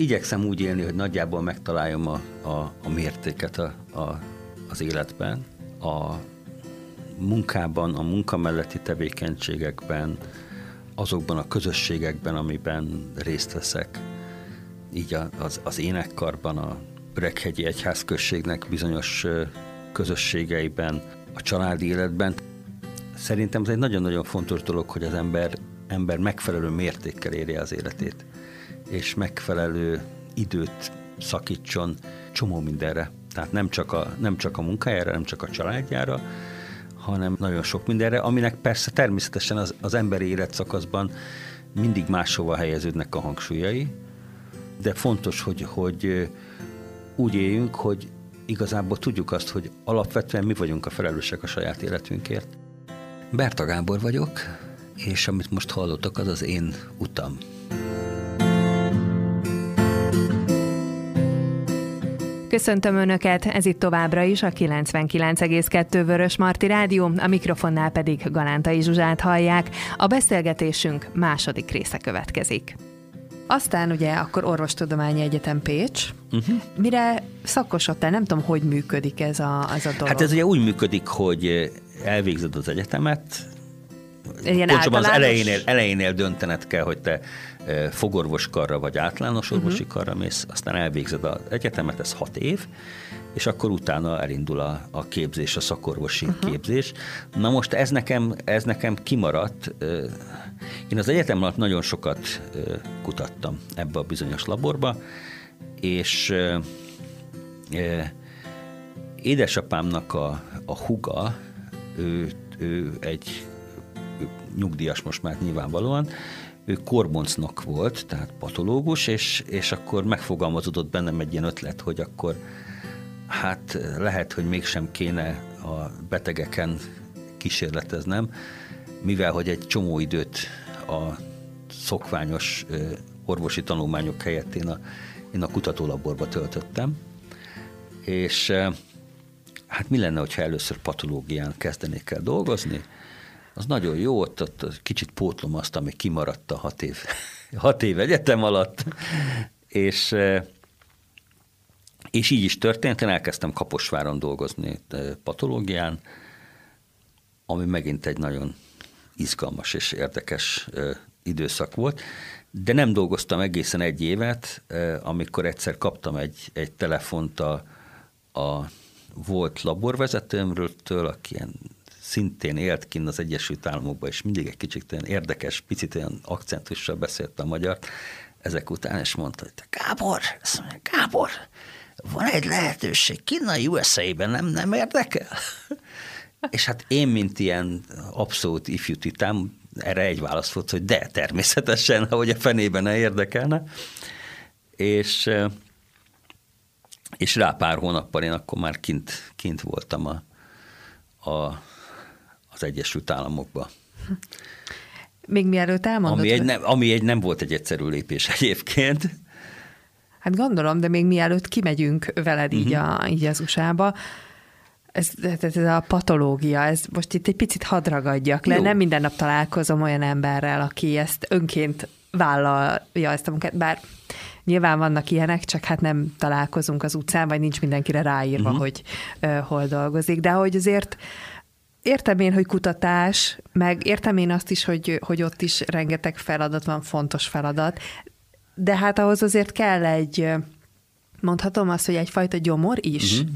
igyekszem úgy élni, hogy nagyjából megtaláljam a, a, a mértéket a, a, az életben, a munkában, a munka melletti tevékenységekben, azokban a közösségekben, amiben részt veszek, így az, az énekkarban, a Öreghegyi Egyházközségnek bizonyos közösségeiben, a családi életben. Szerintem ez egy nagyon-nagyon fontos dolog, hogy az ember, ember megfelelő mértékkel érje az életét, és megfelelő időt szakítson csomó mindenre. Tehát nem csak a, nem csak a munkájára, nem csak a családjára, hanem nagyon sok mindenre, aminek persze természetesen az, az emberi életszakaszban mindig máshova helyeződnek a hangsúlyai, de fontos, hogy, hogy úgy éljünk, hogy igazából tudjuk azt, hogy alapvetően mi vagyunk a felelősek a saját életünkért. Berta Gábor vagyok, és amit most hallottak, az az én utam. Köszöntöm Önöket, ez itt továbbra is a 99,2 Vörös Marti Rádió, a mikrofonnál pedig Galántai Zsuzsát hallják. A beszélgetésünk második része következik. Aztán ugye akkor Orvostudományi Egyetem Pécs. Uh-huh. Mire szakosodtál? Nem tudom, hogy működik ez a, ez a dolog. Hát ez ugye úgy működik, hogy elvégzed az egyetemet, Ilyen az elejénél, elejénél döntened kell, hogy te fogorvoskarra vagy általános mhm. orvosi karra mész, aztán elvégzed az egyetemet, ez hat év, és akkor utána elindul a, a képzés, a szakorvosi uh-huh. képzés. Na most ez nekem, ez nekem kimaradt. Én az egyetem alatt nagyon sokat kutattam ebbe a bizonyos laborba, és édesapámnak a, a huga, ő, ő egy nyugdíjas most már nyilvánvalóan, ő korboncnak volt, tehát patológus, és, és akkor megfogalmazódott bennem egy ilyen ötlet, hogy akkor hát lehet, hogy mégsem kéne a betegeken kísérleteznem, mivel hogy egy csomó időt a szokványos orvosi tanulmányok helyett én a, én a kutatólaborba töltöttem, és hát mi lenne, hogyha először patológián kezdenék el dolgozni, az nagyon jó, ott, ott kicsit pótlom azt, ami kimaradt a hat év, hat év egyetem alatt, és, és így is történt, én elkezdtem Kaposváron dolgozni patológián, ami megint egy nagyon izgalmas és érdekes időszak volt, de nem dolgoztam egészen egy évet, amikor egyszer kaptam egy, egy telefont a, a volt laborvezetőmről, aki ilyen szintén élt kinn az Egyesült Államokban, és mindig egy kicsit olyan érdekes, picit olyan akcentussal beszélt a magyar ezek után, és mondta, hogy Gábor, mondja, Gábor, van egy lehetőség kinn a USA-ben, nem, nem érdekel? és hát én, mint ilyen abszolút ifjú titám, erre egy válasz volt, hogy de, természetesen, hogy a fenében ne érdekelne. És, és rá pár hónappal én akkor már kint, kint voltam a, a az Egyesült Államokba. Még mielőtt elmondod? Ami egy, nem, ami egy nem volt egy egyszerű lépés egyébként. Hát gondolom, de még mielőtt kimegyünk veled uh-huh. így, mhm. a, így az USA-ba, ez, ez, ez a patológia, ez most itt egy picit hadragadjak le. Jó. Nem minden nap találkozom olyan emberrel, aki ezt önként vállalja ezt a munkát, bár nyilván vannak ilyenek, csak hát nem találkozunk az utcán, vagy nincs mindenkire ráírva, uh-huh. hogy uh, hol dolgozik, de hogy azért értem én, hogy kutatás, meg értem én azt is, hogy, hogy ott is rengeteg feladat van, fontos feladat, de hát ahhoz azért kell egy, mondhatom azt, hogy egyfajta gyomor is, uh-huh.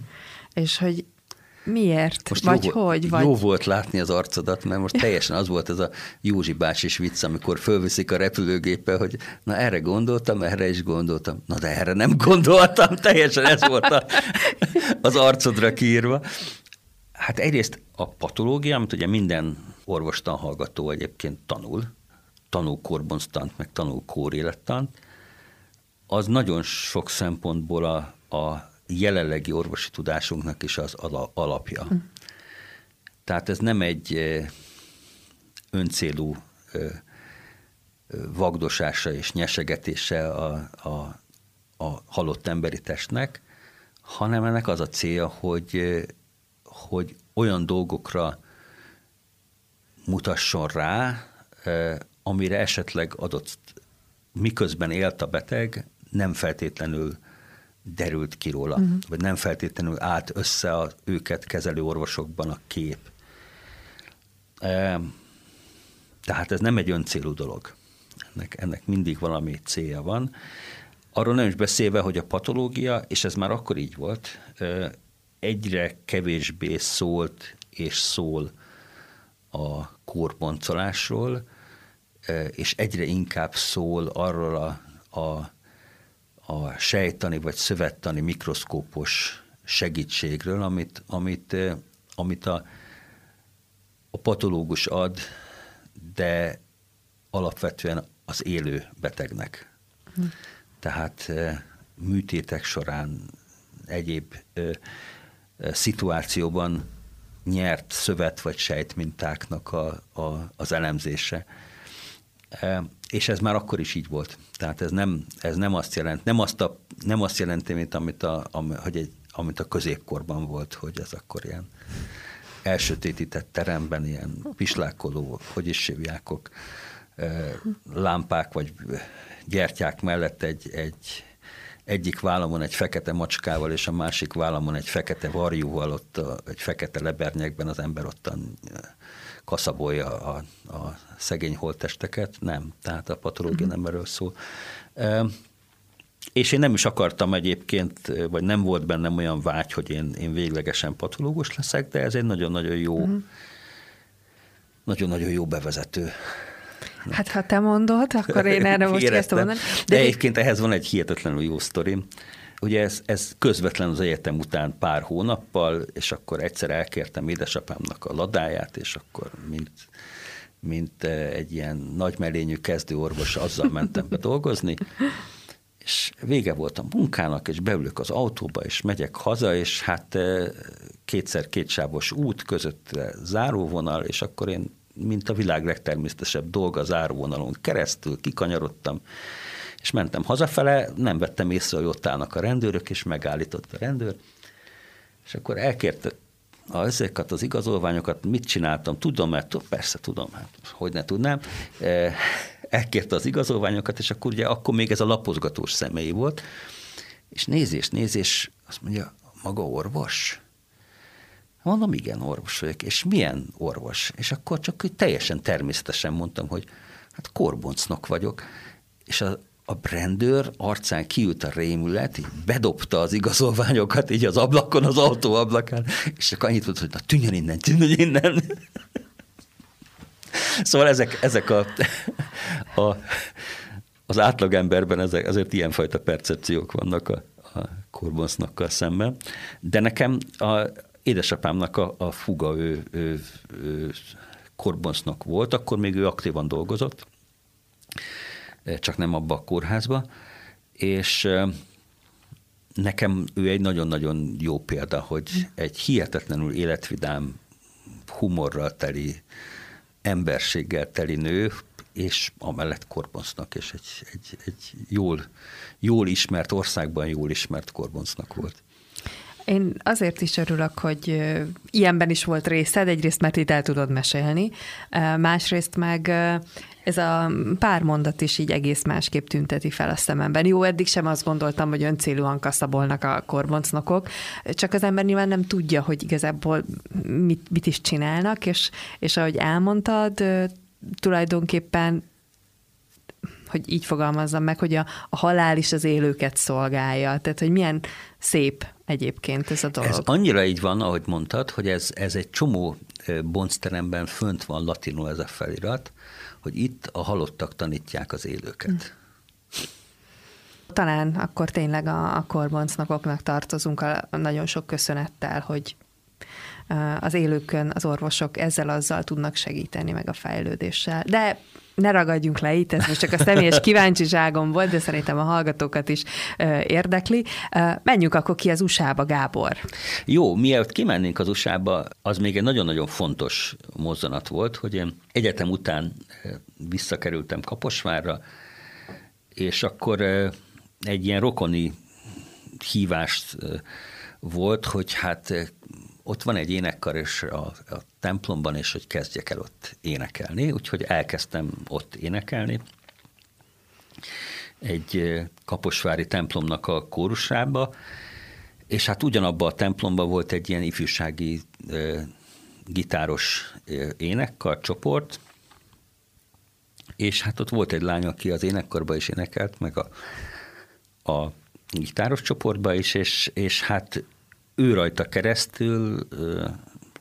és hogy Miért? Most vagy jó, hogy? Vagy... Jó volt látni az arcodat, mert most teljesen az volt ez a Józsi bácsis vicc, amikor fölviszik a repülőgéppel, hogy na erre gondoltam, erre is gondoltam. Na de erre nem gondoltam, teljesen ez volt a, az arcodra kiírva. Hát egyrészt a patológia, amit ugye minden orvostan hallgató egyébként tanul, tanul korbonztant, meg tanul kórélettant, az nagyon sok szempontból a, a jelenlegi orvosi tudásunknak is az alapja. Hm. Tehát ez nem egy öncélú vagdosása és nyesegetése a, a, a halott emberi testnek, hanem ennek az a célja, hogy hogy olyan dolgokra mutasson rá, amire esetleg adott, miközben élt a beteg, nem feltétlenül derült ki róla, uh-huh. vagy nem feltétlenül állt össze a őket kezelő orvosokban a kép. Tehát ez nem egy öncélú dolog. Ennek, ennek mindig valami célja van. Arról nem is beszélve, hogy a patológia, és ez már akkor így volt, egyre kevésbé szólt és szól a kórboncolásról, és egyre inkább szól arról a, a, a sejtani vagy szövettani mikroszkópos segítségről, amit, amit, amit a, a patológus ad, de alapvetően az élő betegnek. Hm. Tehát műtétek során, egyéb szituációban nyert szövet vagy sejtmintáknak a, a, az elemzése. És ez már akkor is így volt. Tehát ez nem, ez nem azt jelent, nem azt, a, nem azt jelenti, mint amit a, hogy egy, amit a középkorban volt, hogy ez akkor ilyen elsötétített teremben ilyen pislákoló, hogy is hívjákok, lámpák vagy gyertyák mellett egy, egy egyik vállamon egy fekete macskával, és a másik vállamon egy fekete varjúval, ott a, egy fekete lebernyekben az ember ottan kaszabolja a, a szegény holttesteket. Nem, tehát a patológia nem erről szól. És én nem is akartam egyébként, vagy nem volt bennem olyan vágy, hogy én, én véglegesen patológus leszek, de ez egy nagyon-nagyon jó, uh-huh. nagyon-nagyon jó bevezető. Hát ha te mondod, akkor én erre most kezdtem mondani. De, de egyébként ehhez van egy hihetetlenül jó sztorim. Ugye ez, ez közvetlen az egyetem után pár hónappal, és akkor egyszer elkértem édesapámnak a ladáját, és akkor mint, mint egy ilyen nagymelényű kezdőorvos azzal mentem be dolgozni, és vége volt a munkának, és beülök az autóba, és megyek haza, és hát eh, kétszer kétsávos út között záróvonal, és akkor én, mint a világ legtermészetesebb dolga záróvonalon keresztül kikanyarodtam, és mentem hazafele, nem vettem észre, hogy ott állnak a rendőrök, és megállított a rendőr, és akkor elkérte a, ezeket az igazolványokat, mit csináltam, tudom, mert persze tudom, hát hogy ne tudnám, eh, elkérte az igazolványokat, és akkor ugye akkor még ez a lapozgatós személy volt, és nézés, nézés, azt mondja, maga orvos? Mondom, igen, orvos vagyok. És milyen orvos? És akkor csak teljesen természetesen mondtam, hogy hát korboncnok vagyok. És a, a brandőr arcán kiült a rémület, így bedobta az igazolványokat így az ablakon, az autó ablakán, és csak annyit mondta, hogy na tűnjön innen, tűnjön innen. Szóval ezek, ezek a, a, az átlagemberben ezek, azért ilyenfajta percepciók vannak a, a korbonsznakkal szemben. De nekem a édesapámnak a, a fuga, ő, ő, ő korbonsznak volt, akkor még ő aktívan dolgozott, csak nem abba a kórházba, és nekem ő egy nagyon-nagyon jó példa, hogy egy hihetetlenül életvidám, humorral teli, emberséggel teli nő, és amellett korbonsznak, és egy, egy, egy jól, jól ismert, országban jól ismert korbonsznak volt. Én azért is örülök, hogy ilyenben is volt részed, egyrészt mert itt el tudod mesélni, másrészt meg ez a pár mondat is így egész másképp tünteti fel a szememben. Jó, eddig sem azt gondoltam, hogy öncélúan kaszabolnak a korboncnokok, csak az ember nyilván nem tudja, hogy igazából mit, mit is csinálnak, és, és ahogy elmondtad, tulajdonképpen hogy így fogalmazzam meg, hogy a, a halál is az élőket szolgálja. Tehát, hogy milyen szép egyébként ez a dolog. Ez annyira így van, ahogy mondtad, hogy ez, ez egy csomó boncteremben fönt van latinul ez a felirat, hogy itt a halottak tanítják az élőket. Hm. Talán akkor tényleg a, a korboncnakoknak tartozunk a, a nagyon sok köszönettel, hogy az élőkön az orvosok ezzel-azzal tudnak segíteni meg a fejlődéssel. De ne ragadjunk le itt, ez most csak a személyes kíváncsiságom volt, de szerintem a hallgatókat is érdekli. Menjünk akkor ki az USA-ba, Gábor. Jó, mielőtt kimennénk az USA-ba, az még egy nagyon-nagyon fontos mozzanat volt, hogy én egyetem után visszakerültem Kaposvárra, és akkor egy ilyen rokoni hívást volt, hogy hát ott van egy énekkar és a, a templomban, és hogy kezdjek el ott énekelni, úgyhogy elkezdtem ott énekelni. egy kaposvári templomnak a kórusába, és hát ugyanabban a templomban volt egy ilyen ifjúsági gitáros énekkar csoport, és hát ott volt egy lány, aki az énekkarba is énekelt, meg a, a gitáros csoportba is, és, és hát ő rajta keresztül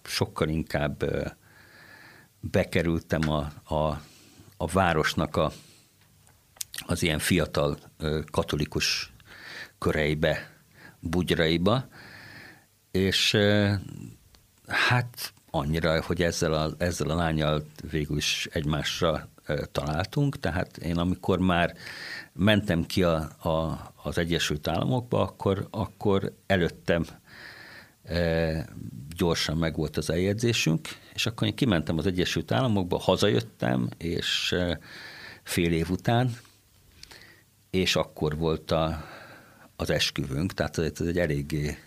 sokkal inkább bekerültem a, a, a városnak a, az ilyen fiatal katolikus köreibe, bugyraiba, és hát annyira, hogy ezzel a, ezzel a lányjal végül is egymásra találtunk, tehát én amikor már mentem ki a, a, az Egyesült Államokba, akkor, akkor előttem gyorsan megvolt az eljegyzésünk, és akkor én kimentem az Egyesült Államokba, hazajöttem, és fél év után, és akkor volt a, az esküvőnk, tehát ez egy eléggé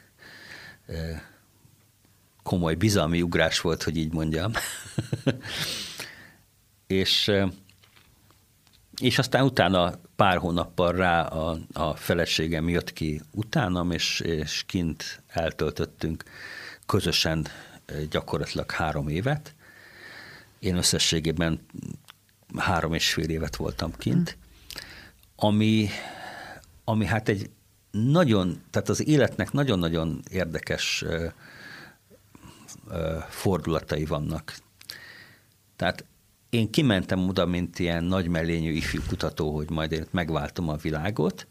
komoly bizalmi ugrás volt, hogy így mondjam. és, és aztán utána pár hónappal rá a, a feleségem jött ki utánam, és, és kint eltöltöttünk közösen gyakorlatilag három évet. Én összességében három és fél évet voltam kint, ami, ami hát egy nagyon, tehát az életnek nagyon-nagyon érdekes fordulatai vannak. Tehát én kimentem oda, mint ilyen nagy mellényű ifjú kutató, hogy majd én megváltom a világot,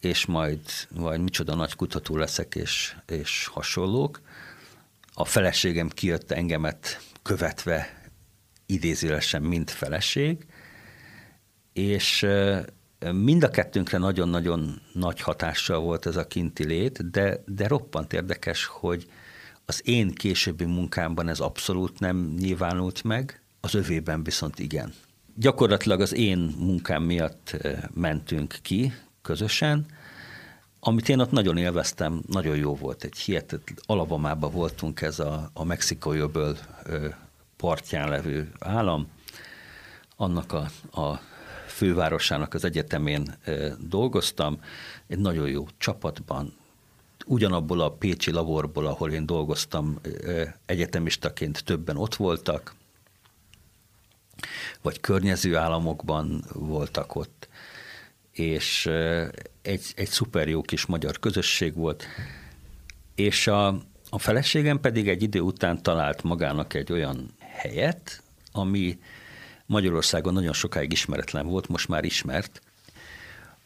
és majd, majd micsoda nagy kutató leszek, és, és hasonlók. A feleségem kijött engemet követve idézőlesen, mint feleség, és mind a kettőnkre nagyon-nagyon nagy hatással volt ez a kinti lét, de, de roppant érdekes, hogy az én későbbi munkámban ez abszolút nem nyilvánult meg, az övében viszont igen. Gyakorlatilag az én munkám miatt mentünk ki közösen, amit én ott nagyon élveztem, nagyon jó volt. Egy hihetetlen Alabamában voltunk, ez a, a Mexikói öböl partján levő állam. Annak a, a fővárosának az egyetemén dolgoztam, egy nagyon jó csapatban, ugyanabból a Pécsi laborból, ahol én dolgoztam egyetemistaként többen ott voltak, vagy környező államokban voltak ott, és egy, egy szuper jó kis magyar közösség volt, és a, a feleségem pedig egy idő után talált magának egy olyan helyet, ami Magyarországon nagyon sokáig ismeretlen volt, most már ismert.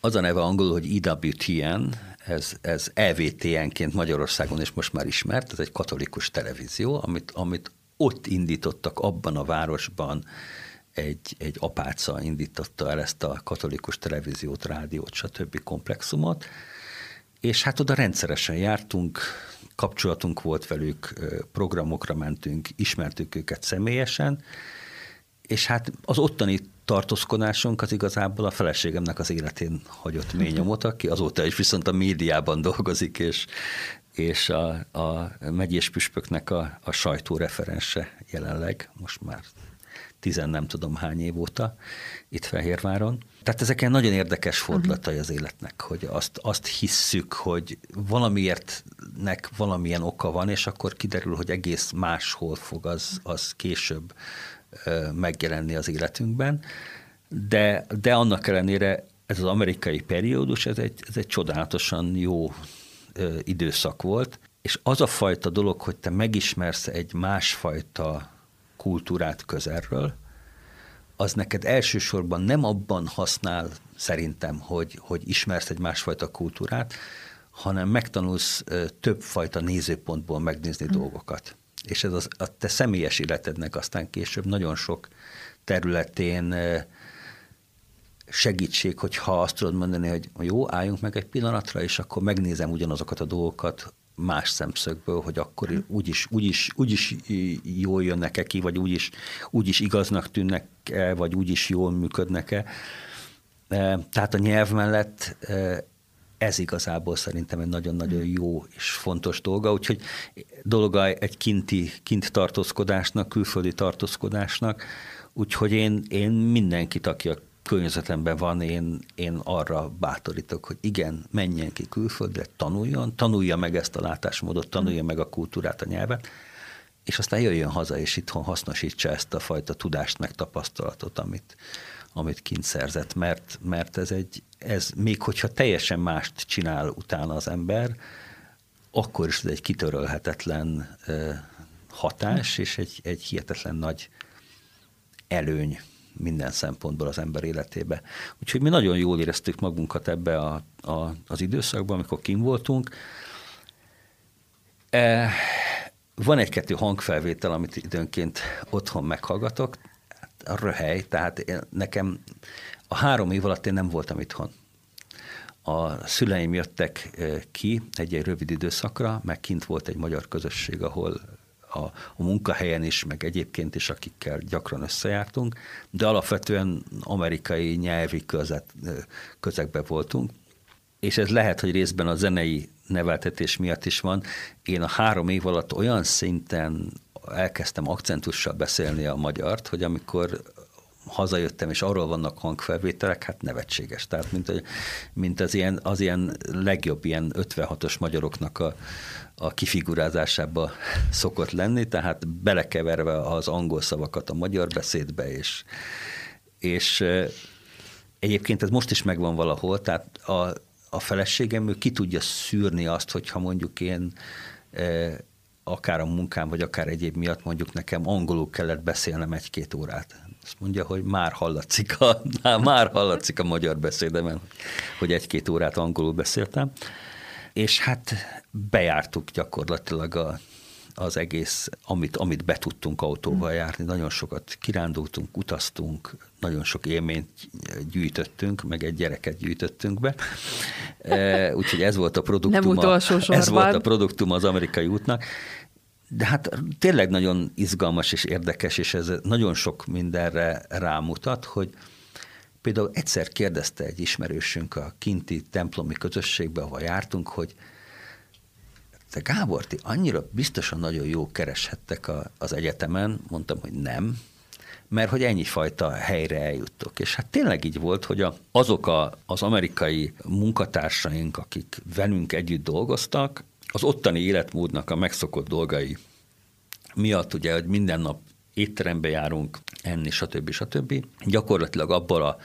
Az a neve angolul, hogy EWTN, ez, ez EVTN-ként Magyarországon is most már ismert, ez egy katolikus televízió, amit, amit ott indítottak abban a városban, egy, egy apáca indította el ezt a katolikus televíziót, rádiót, stb. komplexumot, és hát oda rendszeresen jártunk, kapcsolatunk volt velük, programokra mentünk, ismertük őket személyesen, és hát az ottani tartózkodásunk az igazából a feleségemnek az életén hagyott mély nyomot, aki azóta is viszont a médiában dolgozik, és, és a, a megyés püspöknek a, a sajtóreferense jelenleg, most már tizen nem tudom hány év óta itt Fehérváron. Tehát ezek ilyen nagyon érdekes fordulatai az életnek, hogy azt, azt hisszük, hogy valamiértnek valamilyen oka van, és akkor kiderül, hogy egész máshol fog az, az később megjelenni az életünkben, de, de annak ellenére ez az amerikai periódus, ez egy, ez egy csodálatosan jó ö, időszak volt, és az a fajta dolog, hogy te megismersz egy másfajta kultúrát közelről, az neked elsősorban nem abban használ szerintem, hogy, hogy ismersz egy másfajta kultúrát, hanem megtanulsz többfajta nézőpontból megnézni mm. dolgokat és ez az, a te személyes életednek aztán később nagyon sok területén segítség, hogyha azt tudod mondani, hogy jó, álljunk meg egy pillanatra, és akkor megnézem ugyanazokat a dolgokat más szemszögből, hogy akkor hm. úgyis, úgyis, úgyis jól jönnek-e ki, vagy úgyis, úgyis igaznak tűnnek-e, vagy úgyis jól működnek-e. Tehát a nyelv mellett ez igazából szerintem egy nagyon-nagyon jó és fontos dolga, úgyhogy dolga egy kinti, kint tartózkodásnak, külföldi tartózkodásnak, úgyhogy én, én mindenkit, aki a környezetemben van, én, én arra bátorítok, hogy igen, menjen ki külföldre, tanuljon, tanulja meg ezt a látásmódot, tanulja meg a kultúrát, a nyelvet, és aztán jöjjön haza, és itthon hasznosítsa ezt a fajta tudást, meg tapasztalatot, amit, amit kint szerzett, mert, mert ez egy, ez még hogyha teljesen mást csinál utána az ember, akkor is ez egy kitörölhetetlen hatás, és egy, egy hihetetlen nagy előny minden szempontból az ember életébe. Úgyhogy mi nagyon jól éreztük magunkat ebbe a, a, az időszakban, amikor kim voltunk. E, van egy-kettő hangfelvétel, amit időnként otthon meghallgatok, a röhely, tehát én, nekem a három év alatt én nem voltam itthon. A szüleim jöttek e, ki egy-egy rövid időszakra, meg kint volt egy magyar közösség, ahol a, a munkahelyen is, meg egyébként is, akikkel gyakran összejártunk, de alapvetően amerikai nyelvi közet, közegbe voltunk, és ez lehet, hogy részben a zenei neveltetés miatt is van. Én a három év alatt olyan szinten elkezdtem akcentussal beszélni a magyart, hogy amikor hazajöttem, és arról vannak hangfelvételek, hát nevetséges. Tehát, mint, mint az, ilyen, az ilyen legjobb ilyen 56-os magyaroknak a, a kifigurázásába szokott lenni, tehát belekeverve az angol szavakat a magyar beszédbe, és, és egyébként ez most is megvan valahol, tehát a, a feleségem ő ki tudja szűrni azt, hogyha mondjuk én akár a munkám, vagy akár egyéb miatt mondjuk nekem angolul kellett beszélnem egy-két órát. Azt mondja, hogy már hallatszik a, már hallatszik a magyar beszédemen, hogy egy-két órát angolul beszéltem. És hát bejártuk gyakorlatilag a, az egész, amit, amit be tudtunk autóval járni. Nagyon sokat kirándultunk, utaztunk, nagyon sok élményt gyűjtöttünk, meg egy gyereket gyűjtöttünk be. E, úgyhogy ez volt a produktum. Nem utolsó sorban. Ez volt a produktum az amerikai útnak. De hát tényleg nagyon izgalmas és érdekes, és ez nagyon sok mindenre rámutat, hogy például egyszer kérdezte egy ismerősünk a kinti templomi közösségbe, ahol jártunk, hogy te Gábor, ti annyira biztosan nagyon jó kereshettek a, az egyetemen, mondtam, hogy nem, mert hogy ennyi fajta helyre eljuttok. És hát tényleg így volt, hogy a, azok a, az amerikai munkatársaink, akik velünk együtt dolgoztak, az ottani életmódnak a megszokott dolgai miatt ugye, hogy minden nap étterembe járunk enni, stb. stb. Gyakorlatilag abból a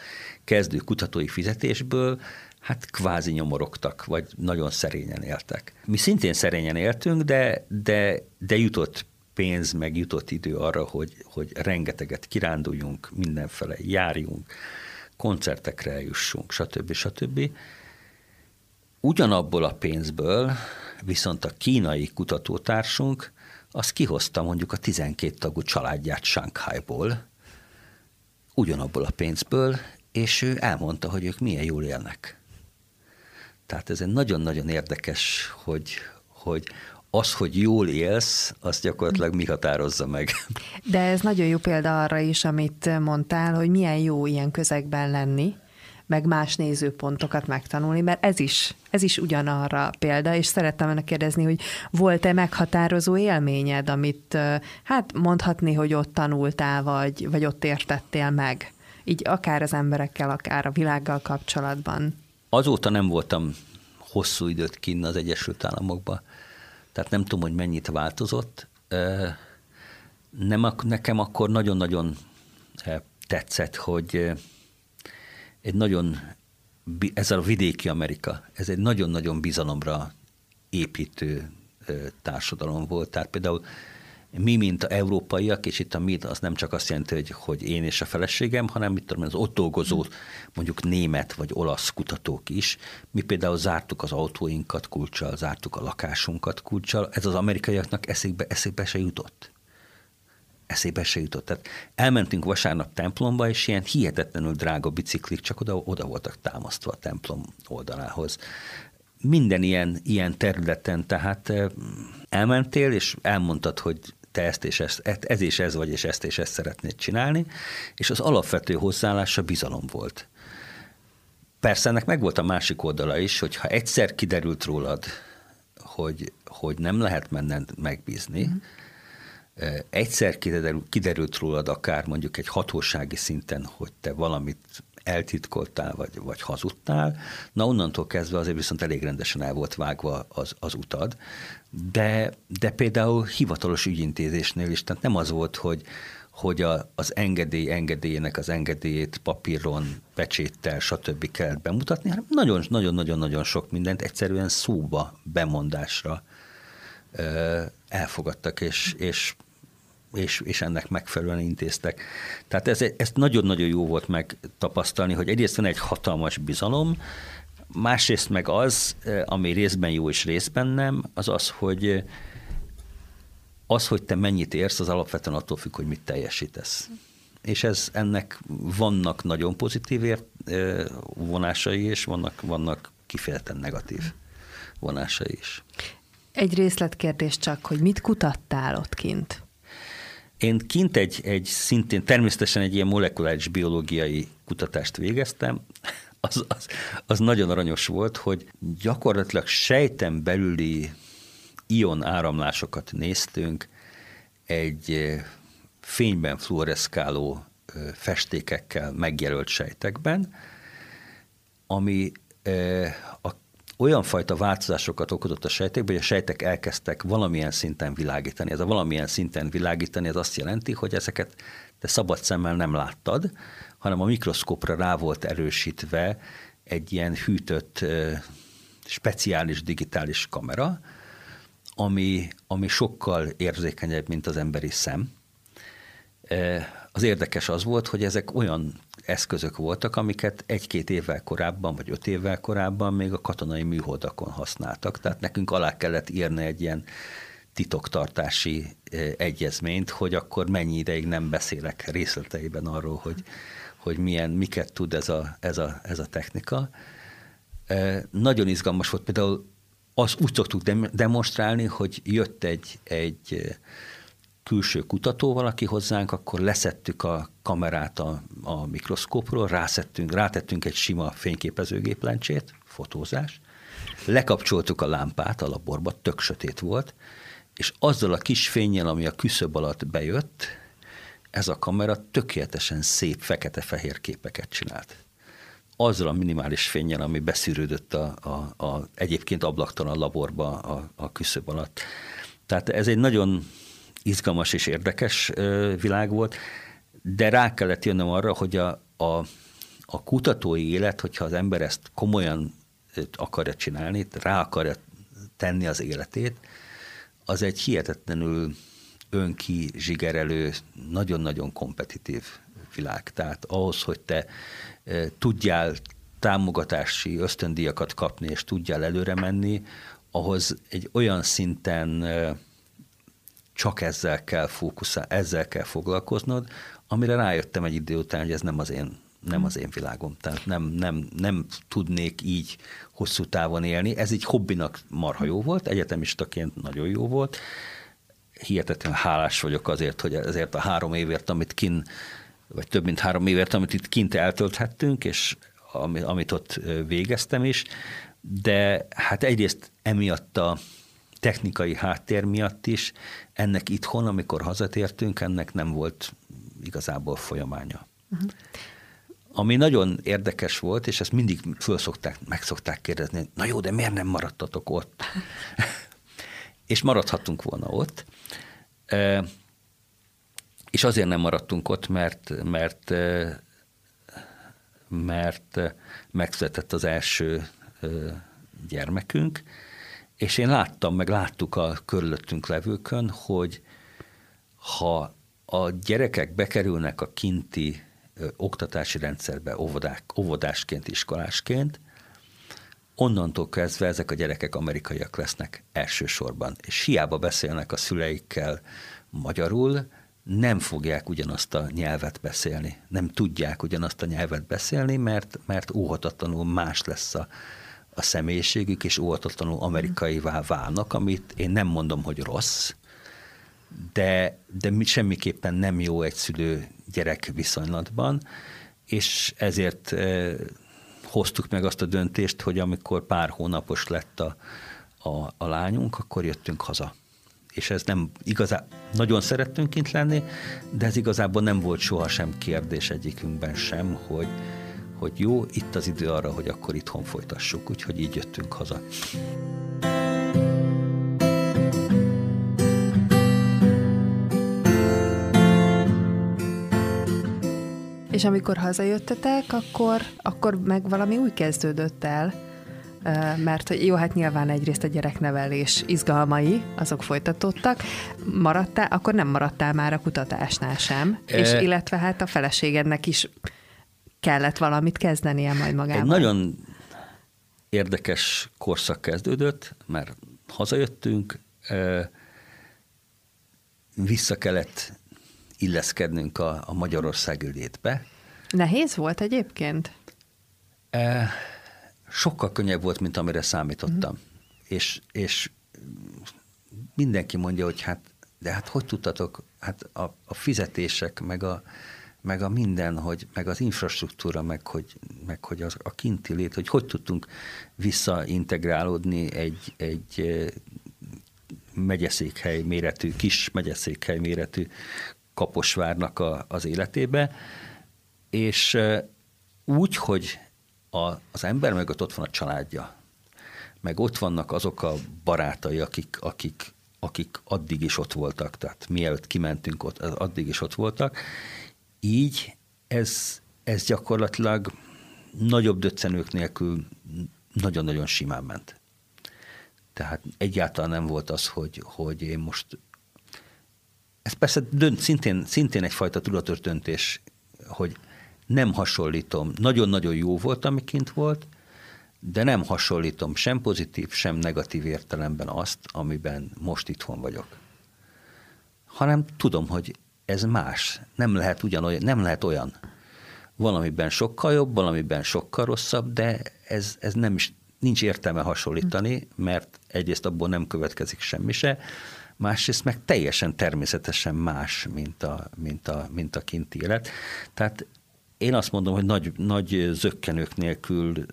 kezdő kutatói fizetésből hát kvázi nyomorogtak, vagy nagyon szerényen éltek. Mi szintén szerényen éltünk, de, de, de jutott pénz, meg jutott idő arra, hogy, hogy rengeteget kiránduljunk, mindenfele járjunk, koncertekre eljussunk, stb. stb. Ugyanabból a pénzből viszont a kínai kutatótársunk az kihozta mondjuk a 12 tagú családját Shanghaiból, ugyanabból a pénzből, és ő elmondta, hogy ők milyen jól élnek. Tehát ez egy nagyon-nagyon érdekes, hogy, hogy az, hogy jól élsz, az gyakorlatilag mi határozza meg. De ez nagyon jó példa arra is, amit mondtál, hogy milyen jó ilyen közegben lenni, meg más nézőpontokat megtanulni, mert ez is, ez is ugyanarra példa, és szerettem volna kérdezni, hogy volt-e meghatározó élményed, amit hát mondhatni, hogy ott tanultál, vagy, vagy ott értettél meg, így akár az emberekkel, akár a világgal kapcsolatban? Azóta nem voltam hosszú időt kinn az Egyesült Államokban, tehát nem tudom, hogy mennyit változott. Nem, nekem akkor nagyon-nagyon tetszett, hogy egy nagyon, ez a vidéki Amerika, ez egy nagyon-nagyon bizalomra építő társadalom volt. Tehát például mi, mint a európaiak, és itt a mi, az nem csak azt jelenti, hogy, hogy én és a feleségem, hanem mit tudom, az ott dolgozó, mondjuk német vagy olasz kutatók is. Mi például zártuk az autóinkat kulcsal, zártuk a lakásunkat kulcsal. Ez az amerikaiaknak eszébe, eszébe se jutott eszébe se jutott. Tehát elmentünk vasárnap templomba, és ilyen hihetetlenül drága biciklik csak oda, oda voltak támasztva a templom oldalához. Minden ilyen, ilyen területen, tehát elmentél, és elmondtad, hogy te ezt és ezt, ez és ez vagy, és ezt és ezt szeretnéd csinálni, és az alapvető hozzáállása bizalom volt. Persze ennek meg volt a másik oldala is, hogy ha egyszer kiderült rólad, hogy, hogy nem lehet menned megbízni, mm egyszer kiderült, kiderült rólad akár mondjuk egy hatósági szinten, hogy te valamit eltitkoltál, vagy, vagy hazudtál, na onnantól kezdve azért viszont elég rendesen el volt vágva az, az utad, de, de például hivatalos ügyintézésnél is, tehát nem az volt, hogy, hogy a, az engedély engedélyének az engedélyét papíron, pecséttel, stb. kellett bemutatni, hanem nagyon-nagyon-nagyon sok mindent egyszerűen szóba, bemondásra elfogadtak, és, és és, és ennek megfelelően intéztek. Tehát ez, ezt nagyon-nagyon jó volt megtapasztalni, hogy egyrészt van egy hatalmas bizalom, másrészt meg az, ami részben jó és részben nem, az az, hogy az, hogy te mennyit érsz, az alapvetően attól függ, hogy mit teljesítesz. És ez ennek vannak nagyon pozitív ért, vonásai, és vannak, vannak kifejezetten negatív vonásai is. Egy részletkérdés csak, hogy mit kutattál ott kint? Én kint egy, egy szintén természetesen egy ilyen molekuláris biológiai kutatást végeztem, az, az, az nagyon aranyos volt, hogy gyakorlatilag sejten belüli ion áramlásokat néztünk egy fényben fluoreszkáló festékekkel megjelölt sejtekben, ami a olyan fajta változásokat okozott a sejtekben, hogy a sejtek elkezdtek valamilyen szinten világítani. Ez a valamilyen szinten világítani, ez azt jelenti, hogy ezeket te szabad szemmel nem láttad, hanem a mikroszkópra rá volt erősítve egy ilyen hűtött, speciális digitális kamera, ami, ami sokkal érzékenyebb, mint az emberi szem. Az érdekes az volt, hogy ezek olyan eszközök voltak, amiket egy-két évvel korábban, vagy öt évvel korábban még a katonai műholdakon használtak. Tehát nekünk alá kellett írni egy ilyen titoktartási egyezményt, hogy akkor mennyi ideig nem beszélek részleteiben arról, hogy, hogy milyen, miket tud ez a, ez a, ez a technika. Nagyon izgalmas volt például azt úgy szoktuk demonstrálni, hogy jött egy, egy külső kutató valaki hozzánk, akkor leszettük a kamerát a, a mikroszkópról, rászettünk, rátettünk egy sima fényképezőgéplencsét, fotózás, lekapcsoltuk a lámpát a laborba, tök sötét volt, és azzal a kis fényjel, ami a küszöb alatt bejött, ez a kamera tökéletesen szép fekete-fehér képeket csinált. Azzal a minimális fényjel, ami beszűrődött a, a, a egyébként ablaktalan laborba a, a küszöb alatt. Tehát ez egy nagyon izgalmas és érdekes világ volt, de rá kellett jönnöm arra, hogy a, a, a kutatói élet, hogyha az ember ezt komolyan akarja csinálni, rá akarja tenni az életét, az egy hihetetlenül önki, zsigerelő, nagyon-nagyon kompetitív világ. Tehát ahhoz, hogy te tudjál támogatási ösztöndíjakat kapni, és tudjál előre menni, ahhoz egy olyan szinten csak ezzel kell fókuszál, ezzel kell foglalkoznod, amire rájöttem egy idő után, hogy ez nem az én, nem az én világom. Tehát nem, nem, nem tudnék így hosszú távon élni. Ez egy hobbinak marha jó volt, egyetemistaként nagyon jó volt. Hihetetlenül hálás vagyok azért, hogy ezért a három évért, amit kin, vagy több mint három évért, amit itt kint eltölthettünk, és amit ott végeztem is, de hát egyrészt emiatt a technikai háttér miatt is ennek itthon, amikor hazatértünk, ennek nem volt igazából folyamánya. Uh-huh. Ami nagyon érdekes volt, és ezt mindig föl szokták, meg szokták kérdezni, na jó, de miért nem maradtatok ott? és maradhattunk volna ott. És azért nem maradtunk ott, mert, mert, mert megszületett az első gyermekünk, és én láttam, meg láttuk a körülöttünk levőkön, hogy ha a gyerekek bekerülnek a kinti oktatási rendszerbe óvodák, óvodásként, iskolásként, onnantól kezdve ezek a gyerekek amerikaiak lesznek elsősorban. És hiába beszélnek a szüleikkel magyarul, nem fogják ugyanazt a nyelvet beszélni, nem tudják ugyanazt a nyelvet beszélni, mert, mert óhatatlanul más lesz a, a személyiségük, és óvatatlanul amerikaivá válnak, amit én nem mondom, hogy rossz, de, de semmiképpen nem jó egy szülő-gyerek viszonylatban, és ezért e, hoztuk meg azt a döntést, hogy amikor pár hónapos lett a, a, a lányunk, akkor jöttünk haza. És ez nem igazán, nagyon szerettünk kint lenni, de ez igazából nem volt sohasem kérdés egyikünkben sem, hogy, hogy jó, itt az idő arra, hogy akkor itthon folytassuk, úgyhogy így jöttünk haza. És amikor hazajöttetek, akkor, akkor meg valami új kezdődött el, mert jó, hát nyilván egyrészt a gyereknevelés izgalmai, azok folytatódtak, maradtál, akkor nem maradtál már a kutatásnál sem, e... és illetve hát a feleségednek is kellett valamit kezdenie majd magával. Egy nagyon érdekes korszak kezdődött, mert hazajöttünk, vissza kellett illeszkednünk a, a Magyarországi létbe. Nehéz volt egyébként? Sokkal könnyebb volt, mint amire számítottam. Mm. És, és mindenki mondja, hogy hát, de hát hogy tudtatok, hát a, a fizetések, meg a, meg a minden, hogy, meg az infrastruktúra, meg hogy, meg hogy az, a kinti lét, hogy hogy tudtunk visszaintegrálódni egy, egy megyeszékhely méretű, kis megyeszékhely méretű Kaposvárnak a, az életébe, és úgy, hogy a, az ember mögött ott van a családja, meg ott vannak azok a barátai, akik, akik, akik addig is ott voltak, tehát mielőtt kimentünk ott, addig is ott voltak. Így ez, ez gyakorlatilag nagyobb döccenők nélkül nagyon-nagyon simán ment. Tehát egyáltalán nem volt az, hogy, hogy én most ez persze dönt, szintén, szintén egyfajta tudatos döntés, hogy nem hasonlítom. Nagyon-nagyon jó volt, ami kint volt, de nem hasonlítom sem pozitív, sem negatív értelemben azt, amiben most itthon vagyok. Hanem tudom, hogy ez más. Nem lehet ugyanolyan, nem lehet olyan. Valamiben sokkal jobb, valamiben sokkal rosszabb, de ez, ez nem is, nincs értelme hasonlítani, mert egyrészt abból nem következik semmi se, másrészt meg teljesen természetesen más, mint a, mint a, mint a kinti élet. Tehát én azt mondom, hogy nagy, nagy zöggenők nélkül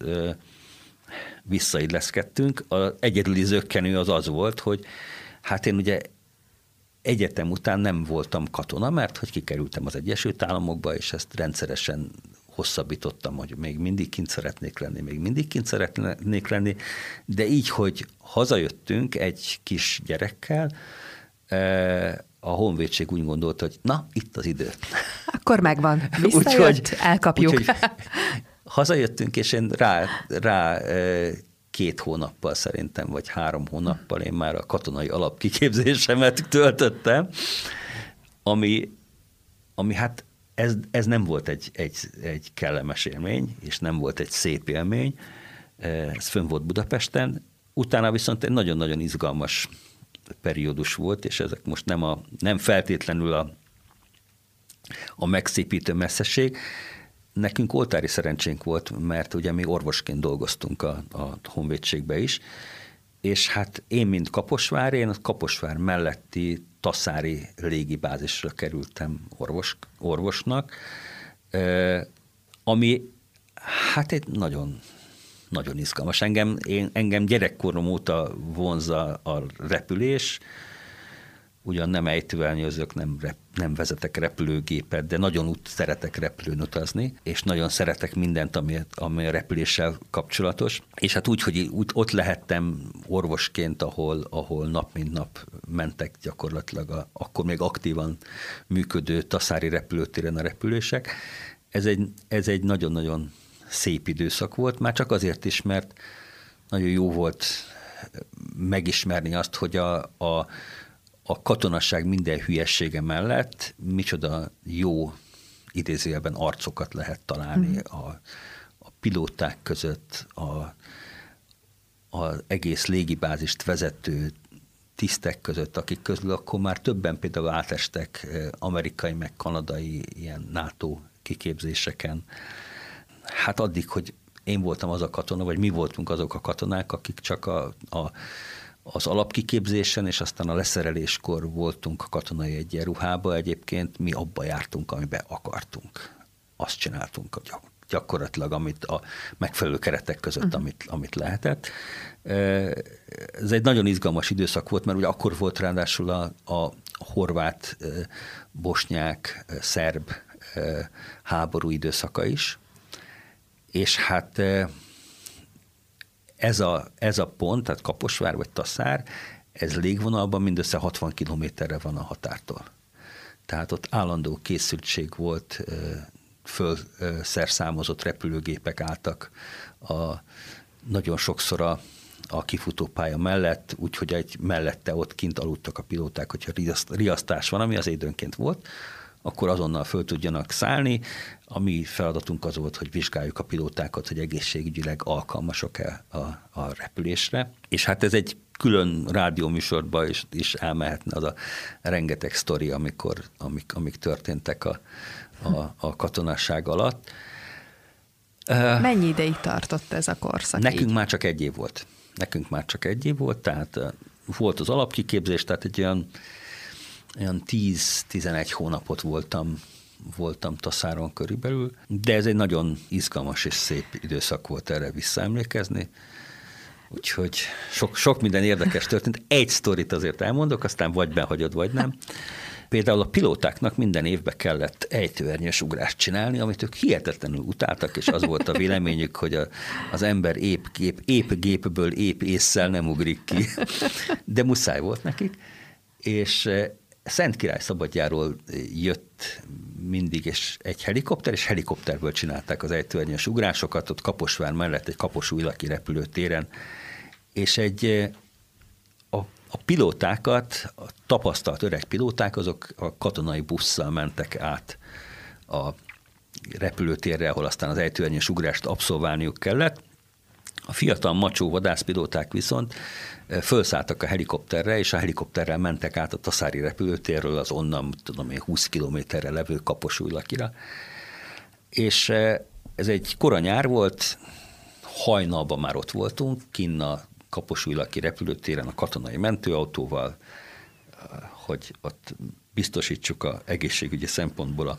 visszailleszkedtünk. Az egyedüli zöggenő az az volt, hogy hát én ugye egyetem után nem voltam katona, mert hogy kikerültem az Egyesült Államokba, és ezt rendszeresen hosszabbítottam, hogy még mindig kint szeretnék lenni, még mindig kint szeretnék lenni, de így, hogy hazajöttünk egy kis gyerekkel, a honvédség úgy gondolta, hogy na, itt az idő. Akkor megvan. Visszajött, úgy, elkapjuk. Úgy, hazajöttünk, és én rá, rá két hónappal szerintem, vagy három hónappal én már a katonai alapkiképzésemet töltöttem, ami, ami hát ez, ez nem volt egy, egy, egy kellemes élmény, és nem volt egy szép élmény, ez fönn volt Budapesten, utána viszont egy nagyon-nagyon izgalmas periódus volt, és ezek most nem, a, nem feltétlenül a, a megszépítő messzesség. Nekünk oltári szerencsénk volt, mert ugye mi orvosként dolgoztunk a, a honvédségbe is, és hát én, mint Kaposvár, én a Kaposvár melletti Taszári légibázisra kerültem orvos, orvosnak, ami hát egy nagyon nagyon izgalmas. Engem, én, engem gyerekkorom óta vonza a repülés, ugyan nem ejtőelnyőzök, nem, rep, nem vezetek repülőgépet, de nagyon úgy szeretek repülőn utazni, és nagyon szeretek mindent, ami, ami a repüléssel kapcsolatos. És hát úgy, hogy úgy, ott lehettem orvosként, ahol, ahol nap mint nap mentek gyakorlatilag a, akkor még aktívan működő taszári repülőtéren a repülések. Ez egy, ez egy nagyon-nagyon szép időszak volt, már csak azért is, mert nagyon jó volt megismerni azt, hogy a, a, a katonasság minden hülyessége mellett micsoda jó idézőjelben arcokat lehet találni mm. a, a pilóták között, a, az egész légibázist vezető tisztek között, akik közül akkor már többen például átestek eh, amerikai, meg kanadai ilyen NATO kiképzéseken hát addig, hogy én voltam az a katona, vagy mi voltunk azok a katonák, akik csak a, a, az alapkiképzésen, és aztán a leszereléskor voltunk a katonai egyenruhába, egyébként mi abba jártunk, amiben akartunk. Azt csináltunk gyakorlatilag, amit a megfelelő keretek között, uh-huh. amit, amit lehetett. Ez egy nagyon izgalmas időszak volt, mert ugye akkor volt ráadásul a, a horvát, bosnyák, szerb háború időszaka is, És hát ez a, ez a pont, tehát Kaposvár vagy Taszár, ez légvonalban mindössze 60 kilométerre van a határtól. Tehát ott állandó készültség volt, fölszerszámozott repülőgépek álltak a, nagyon sokszor a, a kifutópálya mellett, úgyhogy egy mellette ott kint aludtak a pilóták, hogyha riasztás van, ami az időnként volt, akkor azonnal föl tudjanak szállni. A mi feladatunk az volt, hogy vizsgáljuk a pilótákat, hogy egészségügyileg alkalmasak-e a, a repülésre. És hát ez egy külön rádióműsorba is, is elmehetne az a rengeteg sztori, amikor, amik, amik történtek a, a, a katonasság alatt. Mennyi ideig tartott ez a korszak? Nekünk így? már csak egy év volt. Nekünk már csak egy év volt, tehát volt az alapkiképzés, tehát egy olyan, olyan 10-11 hónapot voltam voltam Taszáron körülbelül, de ez egy nagyon izgalmas és szép időszak volt erre visszaemlékezni. Úgyhogy sok, sok minden érdekes történt. Egy sztorit azért elmondok, aztán vagy behagyod, vagy nem. Például a pilótáknak minden évben kellett ejtőernyős ugrást csinálni, amit ők hihetetlenül utáltak, és az volt a véleményük, hogy a, az ember épp, gép, épp gépből épp észszel nem ugrik ki, de muszáj volt nekik. És Szent Király szabadjáról jött mindig és egy helikopter, és helikopterből csinálták az ejtőernyős ugrásokat, ott Kaposvár mellett egy Kaposújlaki repülőtéren, és egy eh, a pilótákat, a tapasztalt öreg pilóták, azok a katonai busszal mentek át a repülőtérre, ahol aztán az ejtőernyős ugrást abszolválniuk kellett. A fiatal macsó vadászpilóták viszont felszálltak a helikopterre, és a helikopterrel mentek át a Taszári repülőtérről az onnan, tudom én, 20 kilométerre levő Kaposújlakira. És ez egy koranyár volt, hajnalban már ott voltunk, kinn a Kaposújlaki repülőtéren a katonai mentőautóval, hogy ott biztosítsuk a egészségügyi szempontból a,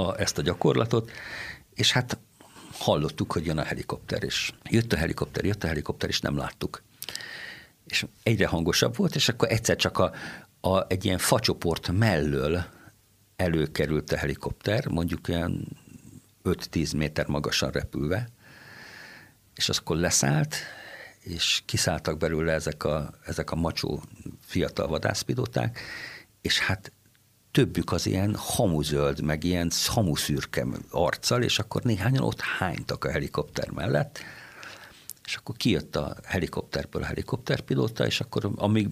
a, ezt a gyakorlatot, és hát hallottuk, hogy jön a helikopter, és jött a helikopter, jött a helikopter, és nem láttuk. És egyre hangosabb volt, és akkor egyszer csak a, a, egy ilyen facsoport mellől előkerült a helikopter, mondjuk olyan 5-10 méter magasan repülve, és akkor leszállt, és kiszálltak belőle ezek a, ezek a macsó fiatal vadászpilóták, és hát többük az ilyen hamuzöld, meg ilyen hamuszürke arccal, és akkor néhányan ott hánytak a helikopter mellett, és akkor kijött a helikopterből a helikopterpilóta, és akkor amíg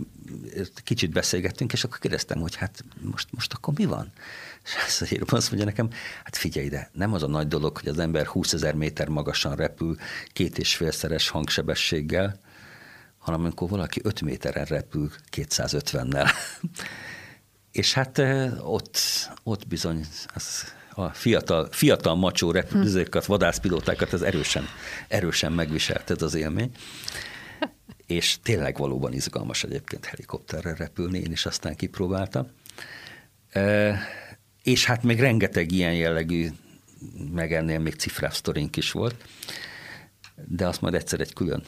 kicsit beszélgettünk, és akkor kérdeztem, hogy hát most, most akkor mi van? És azt mondja nekem, hát figyelj ide, nem az a nagy dolog, hogy az ember 20 ezer méter magasan repül két és félszeres hangsebességgel, hanem amikor valaki 5 méteren repül 250-nel. És hát ott, ott bizony az a fiatal, fiatal macsó repülőzőket, vadászpilótákat, ez erősen, erősen megviselt ez az élmény. És tényleg valóban izgalmas egyébként helikopterre repülni, én is aztán kipróbáltam. E, és hát még rengeteg ilyen jellegű, meg ennél még cifrább sztorink is volt, de azt majd egyszer egy külön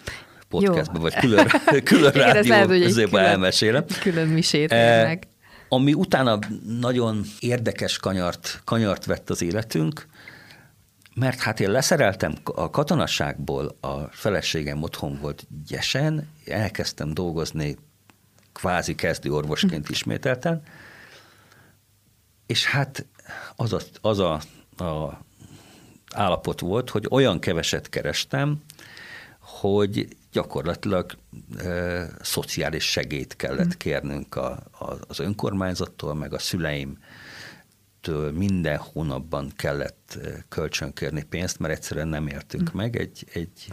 podcastban, vagy külön, külön rádió elmesélem. Külön misét e, meg. Ami utána nagyon érdekes kanyart, kanyart vett az életünk, mert hát én leszereltem a katonasságból, a feleségem otthon volt gyesen, elkezdtem dolgozni kvázi kezdő orvosként ismételten, és hát az a, az a, a állapot volt, hogy olyan keveset kerestem, hogy gyakorlatilag e, szociális segélyt kellett hm. kérnünk a, a, az önkormányzattól, meg a szüleim minden hónapban kellett kölcsönkérni pénzt, mert egyszerűen nem éltünk hm. meg. Egy, egy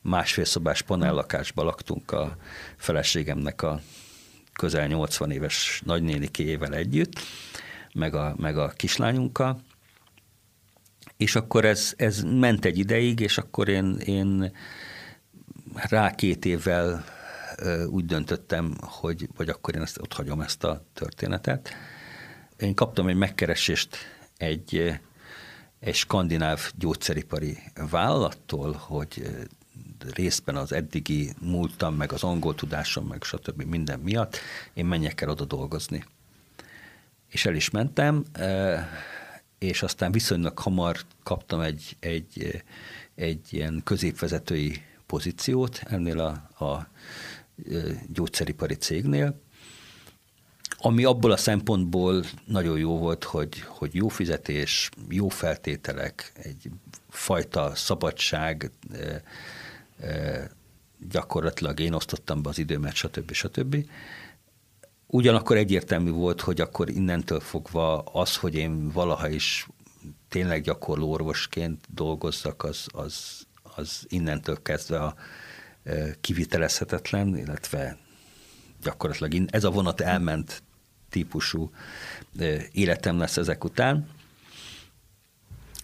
másfél szobás panellakásban laktunk a feleségemnek a közel 80 éves nagynénikéjével együtt, meg a, meg a kislányunkkal, és akkor ez, ez ment egy ideig, és akkor én, én rá két évvel úgy döntöttem, hogy vagy akkor én ezt ott hagyom ezt a történetet. Én kaptam egy megkeresést egy, egy skandináv gyógyszeripari vállalattól, hogy részben az eddigi múltam, meg az angol tudásom, meg stb. minden miatt én menjek el oda dolgozni. És el is mentem, és aztán viszonylag hamar kaptam egy, egy, egy ilyen középvezetői pozíciót ennél a, a gyógyszeripari cégnél, ami abból a szempontból nagyon jó volt, hogy, hogy jó fizetés, jó feltételek, egy fajta szabadság, gyakorlatilag én osztottam be az időmet, stb. stb. Ugyanakkor egyértelmű volt, hogy akkor innentől fogva az, hogy én valaha is tényleg gyakorló orvosként dolgozzak, az, az, az innentől kezdve a kivitelezhetetlen, illetve gyakorlatilag ez a vonat elment típusú életem lesz ezek után.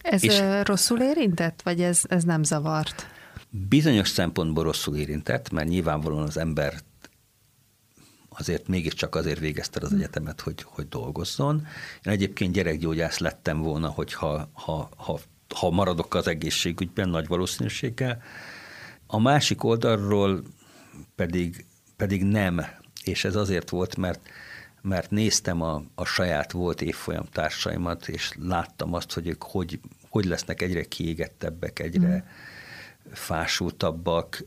Ez és rosszul érintett, vagy ez, ez nem zavart? Bizonyos szempontból rosszul érintett, mert nyilvánvalóan az ember azért mégiscsak azért végezte az egyetemet, hogy, hogy dolgozzon. Én egyébként gyerekgyógyász lettem volna, hogyha ha, ha, ha maradok az egészségügyben nagy valószínűséggel. A másik oldalról pedig, pedig nem, és ez azért volt, mert mert néztem a, a saját volt évfolyam társaimat, és láttam azt, hogy ők hogy, hogy lesznek egyre kiégettebbek, egyre mm. fásultabbak.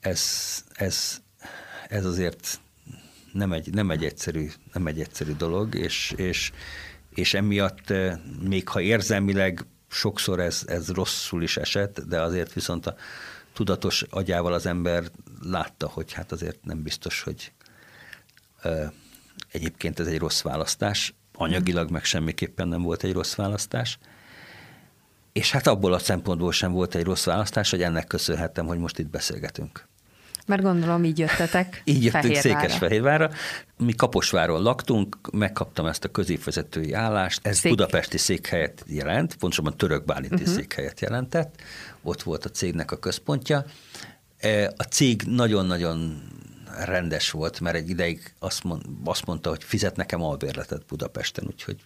Ez, ez, ez azért nem egy, nem egy, egyszerű, nem egy egyszerű dolog, és, és, és emiatt még ha érzelmileg sokszor ez, ez rosszul is esett, de azért viszont a tudatos agyával az ember látta, hogy hát azért nem biztos, hogy egyébként ez egy rossz választás, anyagilag meg semmiképpen nem volt egy rossz választás, és hát abból a szempontból sem volt egy rossz választás, hogy ennek köszönhetem, hogy most itt beszélgetünk. Mert gondolom így jöttetek Így jöttünk Székesfehérvárra. Mi Kaposváron laktunk, megkaptam ezt a középvezetői állást. Ez Szék. budapesti székhelyet jelent, pontosabban török bálinti uh-huh. székhelyet jelentett. Ott volt a cégnek a központja. E, a cég nagyon-nagyon rendes volt, mert egy ideig azt, mond, azt mondta, hogy fizet nekem albérletet Budapesten, úgyhogy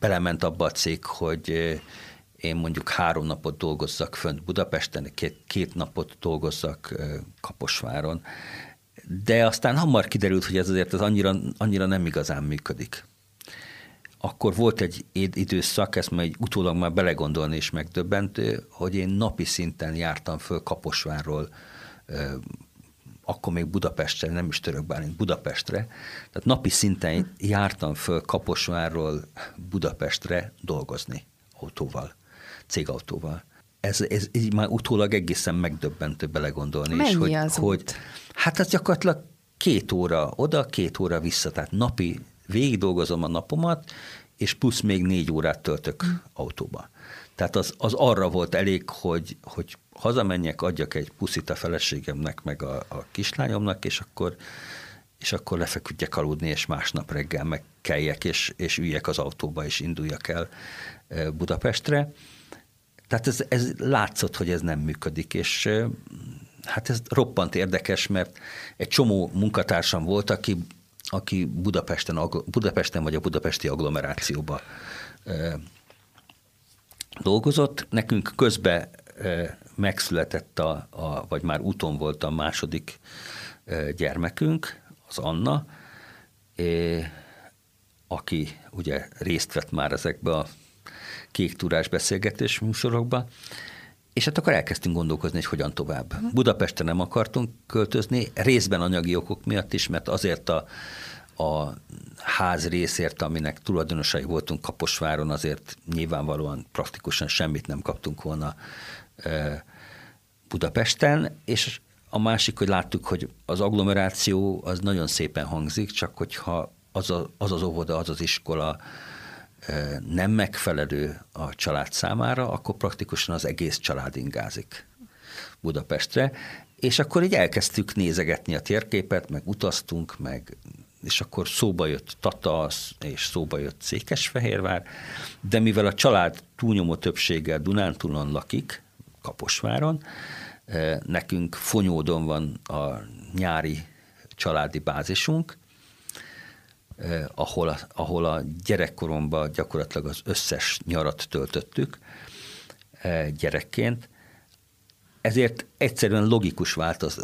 belement abba a cég, hogy én mondjuk három napot dolgozzak fönt Budapesten, két, két napot dolgozzak Kaposváron. De aztán hamar kiderült, hogy ez azért az annyira, annyira nem igazán működik. Akkor volt egy időszak, ezt majd utólag már belegondolni is megdöbbentő, hogy én napi szinten jártam föl Kaposvárról akkor még Budapestre, nem is török Bálint, Budapestre. Tehát napi szinten jártam föl Kaposvárról Budapestre dolgozni autóval, cégautóval. Ez, ez így már utólag egészen megdöbbentő belegondolni Mennyi is, hogy, az hogy hát az gyakorlatilag két óra oda, két óra vissza, tehát napi végig dolgozom a napomat, és plusz még négy órát töltök mm. autóba. Tehát az, az arra volt elég, hogy, hogy hazamenjek, adjak egy puszit a feleségemnek, meg a, a kislányomnak, és akkor, és akkor lefeküdjek aludni, és másnap reggel megkeljek, és, és üljek az autóba, és induljak el Budapestre. Tehát ez, ez látszott, hogy ez nem működik, és hát ez roppant érdekes, mert egy csomó munkatársam volt, aki, aki Budapesten, Budapesten vagy a budapesti agglomerációba dolgozott. Nekünk közben megszületett, a, a, vagy már úton volt a második gyermekünk, az Anna, aki ugye részt vett már ezekbe a kék túrás beszélgetés műsorokba, és hát akkor elkezdtünk gondolkozni, hogy hogyan tovább. Uh-huh. Budapesten nem akartunk költözni, részben anyagi okok miatt is, mert azért a, a ház részért, aminek tulajdonosai voltunk Kaposváron, azért nyilvánvalóan praktikusan semmit nem kaptunk volna Budapesten, és a másik, hogy láttuk, hogy az agglomeráció az nagyon szépen hangzik, csak hogyha az a, az, az óvoda, az az iskola nem megfelelő a család számára, akkor praktikusan az egész család ingázik Budapestre, és akkor így elkezdtük nézegetni a térképet, meg utaztunk, meg és akkor szóba jött Tatasz, és szóba jött Székesfehérvár, de mivel a család túlnyomó többséggel Dunántúlon lakik, Kaposváron. Nekünk Fonyódon van a nyári családi bázisunk, ahol, a, ahol a gyerekkoromban gyakorlatilag az összes nyarat töltöttük gyerekként. ezért egyszerűen logikus változ,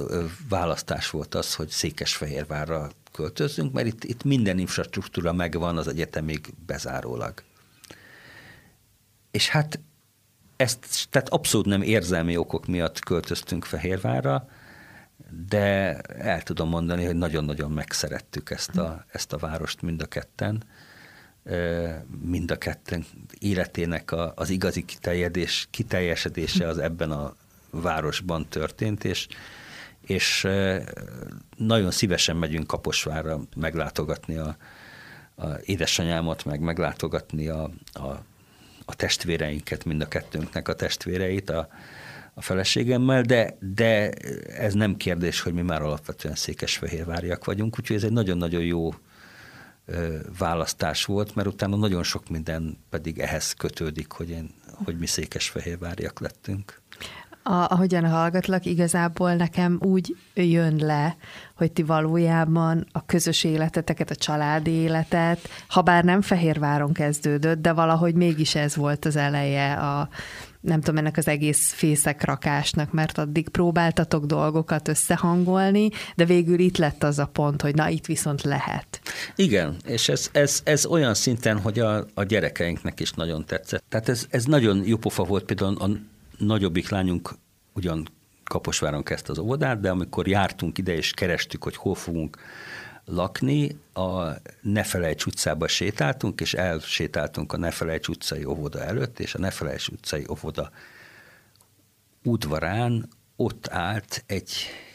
választás volt az, hogy Székesfehérvárra költözünk, mert itt, itt minden infrastruktúra megvan az egyetemig bezárólag. És hát ezt, tehát abszolút nem érzelmi okok miatt költöztünk Fehérvárra, de el tudom mondani, hogy nagyon-nagyon megszerettük ezt a, ezt a várost mind a ketten. Mind a ketten életének a, az igazi kiteljedés, kiteljesedése az ebben a városban történt, és, és nagyon szívesen megyünk Kaposvárra meglátogatni a, a édesanyámat, meg meglátogatni a, a, a testvéreinket, mind a kettőnknek a testvéreit, a, a feleségemmel, de, de ez nem kérdés, hogy mi már alapvetően székesfehérváriak vagyunk, úgyhogy ez egy nagyon-nagyon jó választás volt, mert utána nagyon sok minden pedig ehhez kötődik, hogy, én, hogy mi székesfehérváriak lettünk. A, ahogyan hallgatlak, igazából nekem úgy jön le, hogy ti valójában a közös életeteket, a családi életet, ha bár nem Fehérváron kezdődött, de valahogy mégis ez volt az eleje a, nem tudom, ennek az egész fészekrakásnak, mert addig próbáltatok dolgokat összehangolni, de végül itt lett az a pont, hogy na, itt viszont lehet. Igen, és ez, ez, ez olyan szinten, hogy a, a gyerekeinknek is nagyon tetszett. Tehát ez, ez nagyon jó pofa volt például a nagyobbik lányunk ugyan Kaposváron kezdte az óvodát, de amikor jártunk ide és kerestük, hogy hol fogunk lakni, a Nefelejts utcába sétáltunk, és elsétáltunk a Nefelejts utcai óvoda előtt, és a Nefelejts utcai óvoda udvarán ott állt egy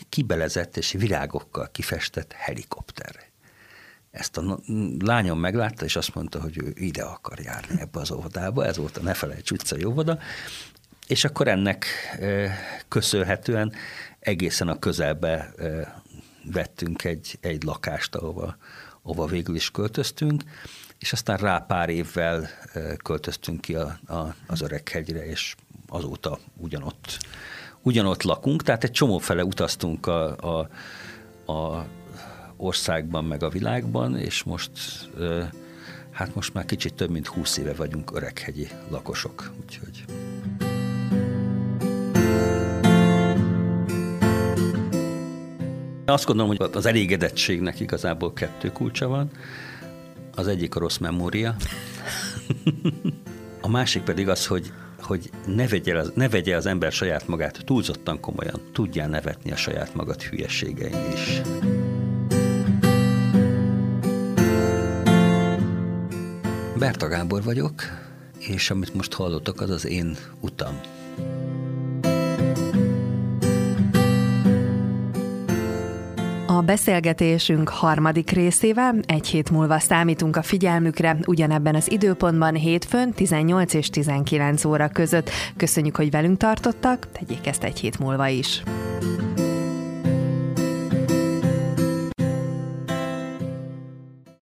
kibelezett és virágokkal kifestett helikopter. Ezt a lányom meglátta, és azt mondta, hogy ő ide akar járni ebbe az óvodába, ez volt a Nefelejts utcai óvoda, és akkor ennek köszönhetően egészen a közelbe vettünk egy, egy lakást, ahova, ahova végül is költöztünk, és aztán rá pár évvel költöztünk ki a, a, az Öreghegyre, és azóta ugyanott, ugyanott lakunk, tehát egy csomó fele utaztunk a, a, a országban, meg a világban, és most hát most már kicsit több mint húsz éve vagyunk öreghegyi lakosok, úgyhogy... Azt gondolom, hogy az elégedettségnek igazából kettő kulcsa van. Az egyik a rossz memória. a másik pedig az, hogy, hogy ne, vegye az, ne vegye az ember saját magát túlzottan komolyan, tudjál nevetni a saját magad hülyeségein is. Berta Gábor vagyok, és amit most hallottak, az az én utam. A beszélgetésünk harmadik részével egy hét múlva számítunk a figyelmükre, ugyanebben az időpontban hétfőn 18 és 19 óra között. Köszönjük, hogy velünk tartottak, tegyék ezt egy hét múlva is.